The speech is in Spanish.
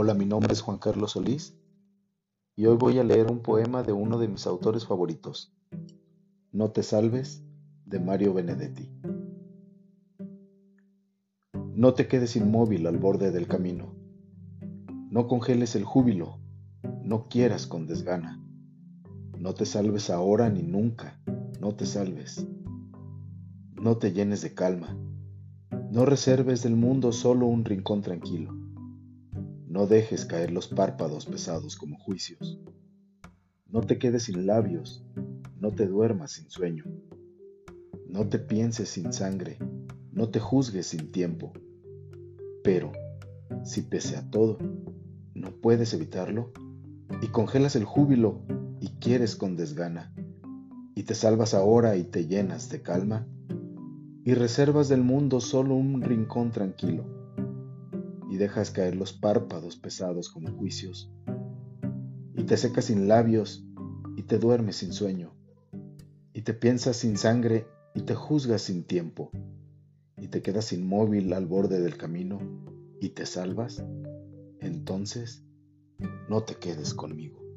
Hola, mi nombre es Juan Carlos Solís y hoy voy a leer un poema de uno de mis autores favoritos, No te salves, de Mario Benedetti. No te quedes inmóvil al borde del camino, no congeles el júbilo, no quieras con desgana, no te salves ahora ni nunca, no te salves, no te llenes de calma, no reserves del mundo solo un rincón tranquilo no dejes caer los párpados pesados como juicios. No te quedes sin labios, no te duermas sin sueño. No te pienses sin sangre, no te juzgues sin tiempo. Pero, si pese a todo, no puedes evitarlo, y congelas el júbilo y quieres con desgana, y te salvas ahora y te llenas de calma, y reservas del mundo solo un rincón tranquilo y dejas caer los párpados pesados como juicios, y te secas sin labios y te duermes sin sueño, y te piensas sin sangre y te juzgas sin tiempo, y te quedas inmóvil al borde del camino y te salvas, entonces no te quedes conmigo.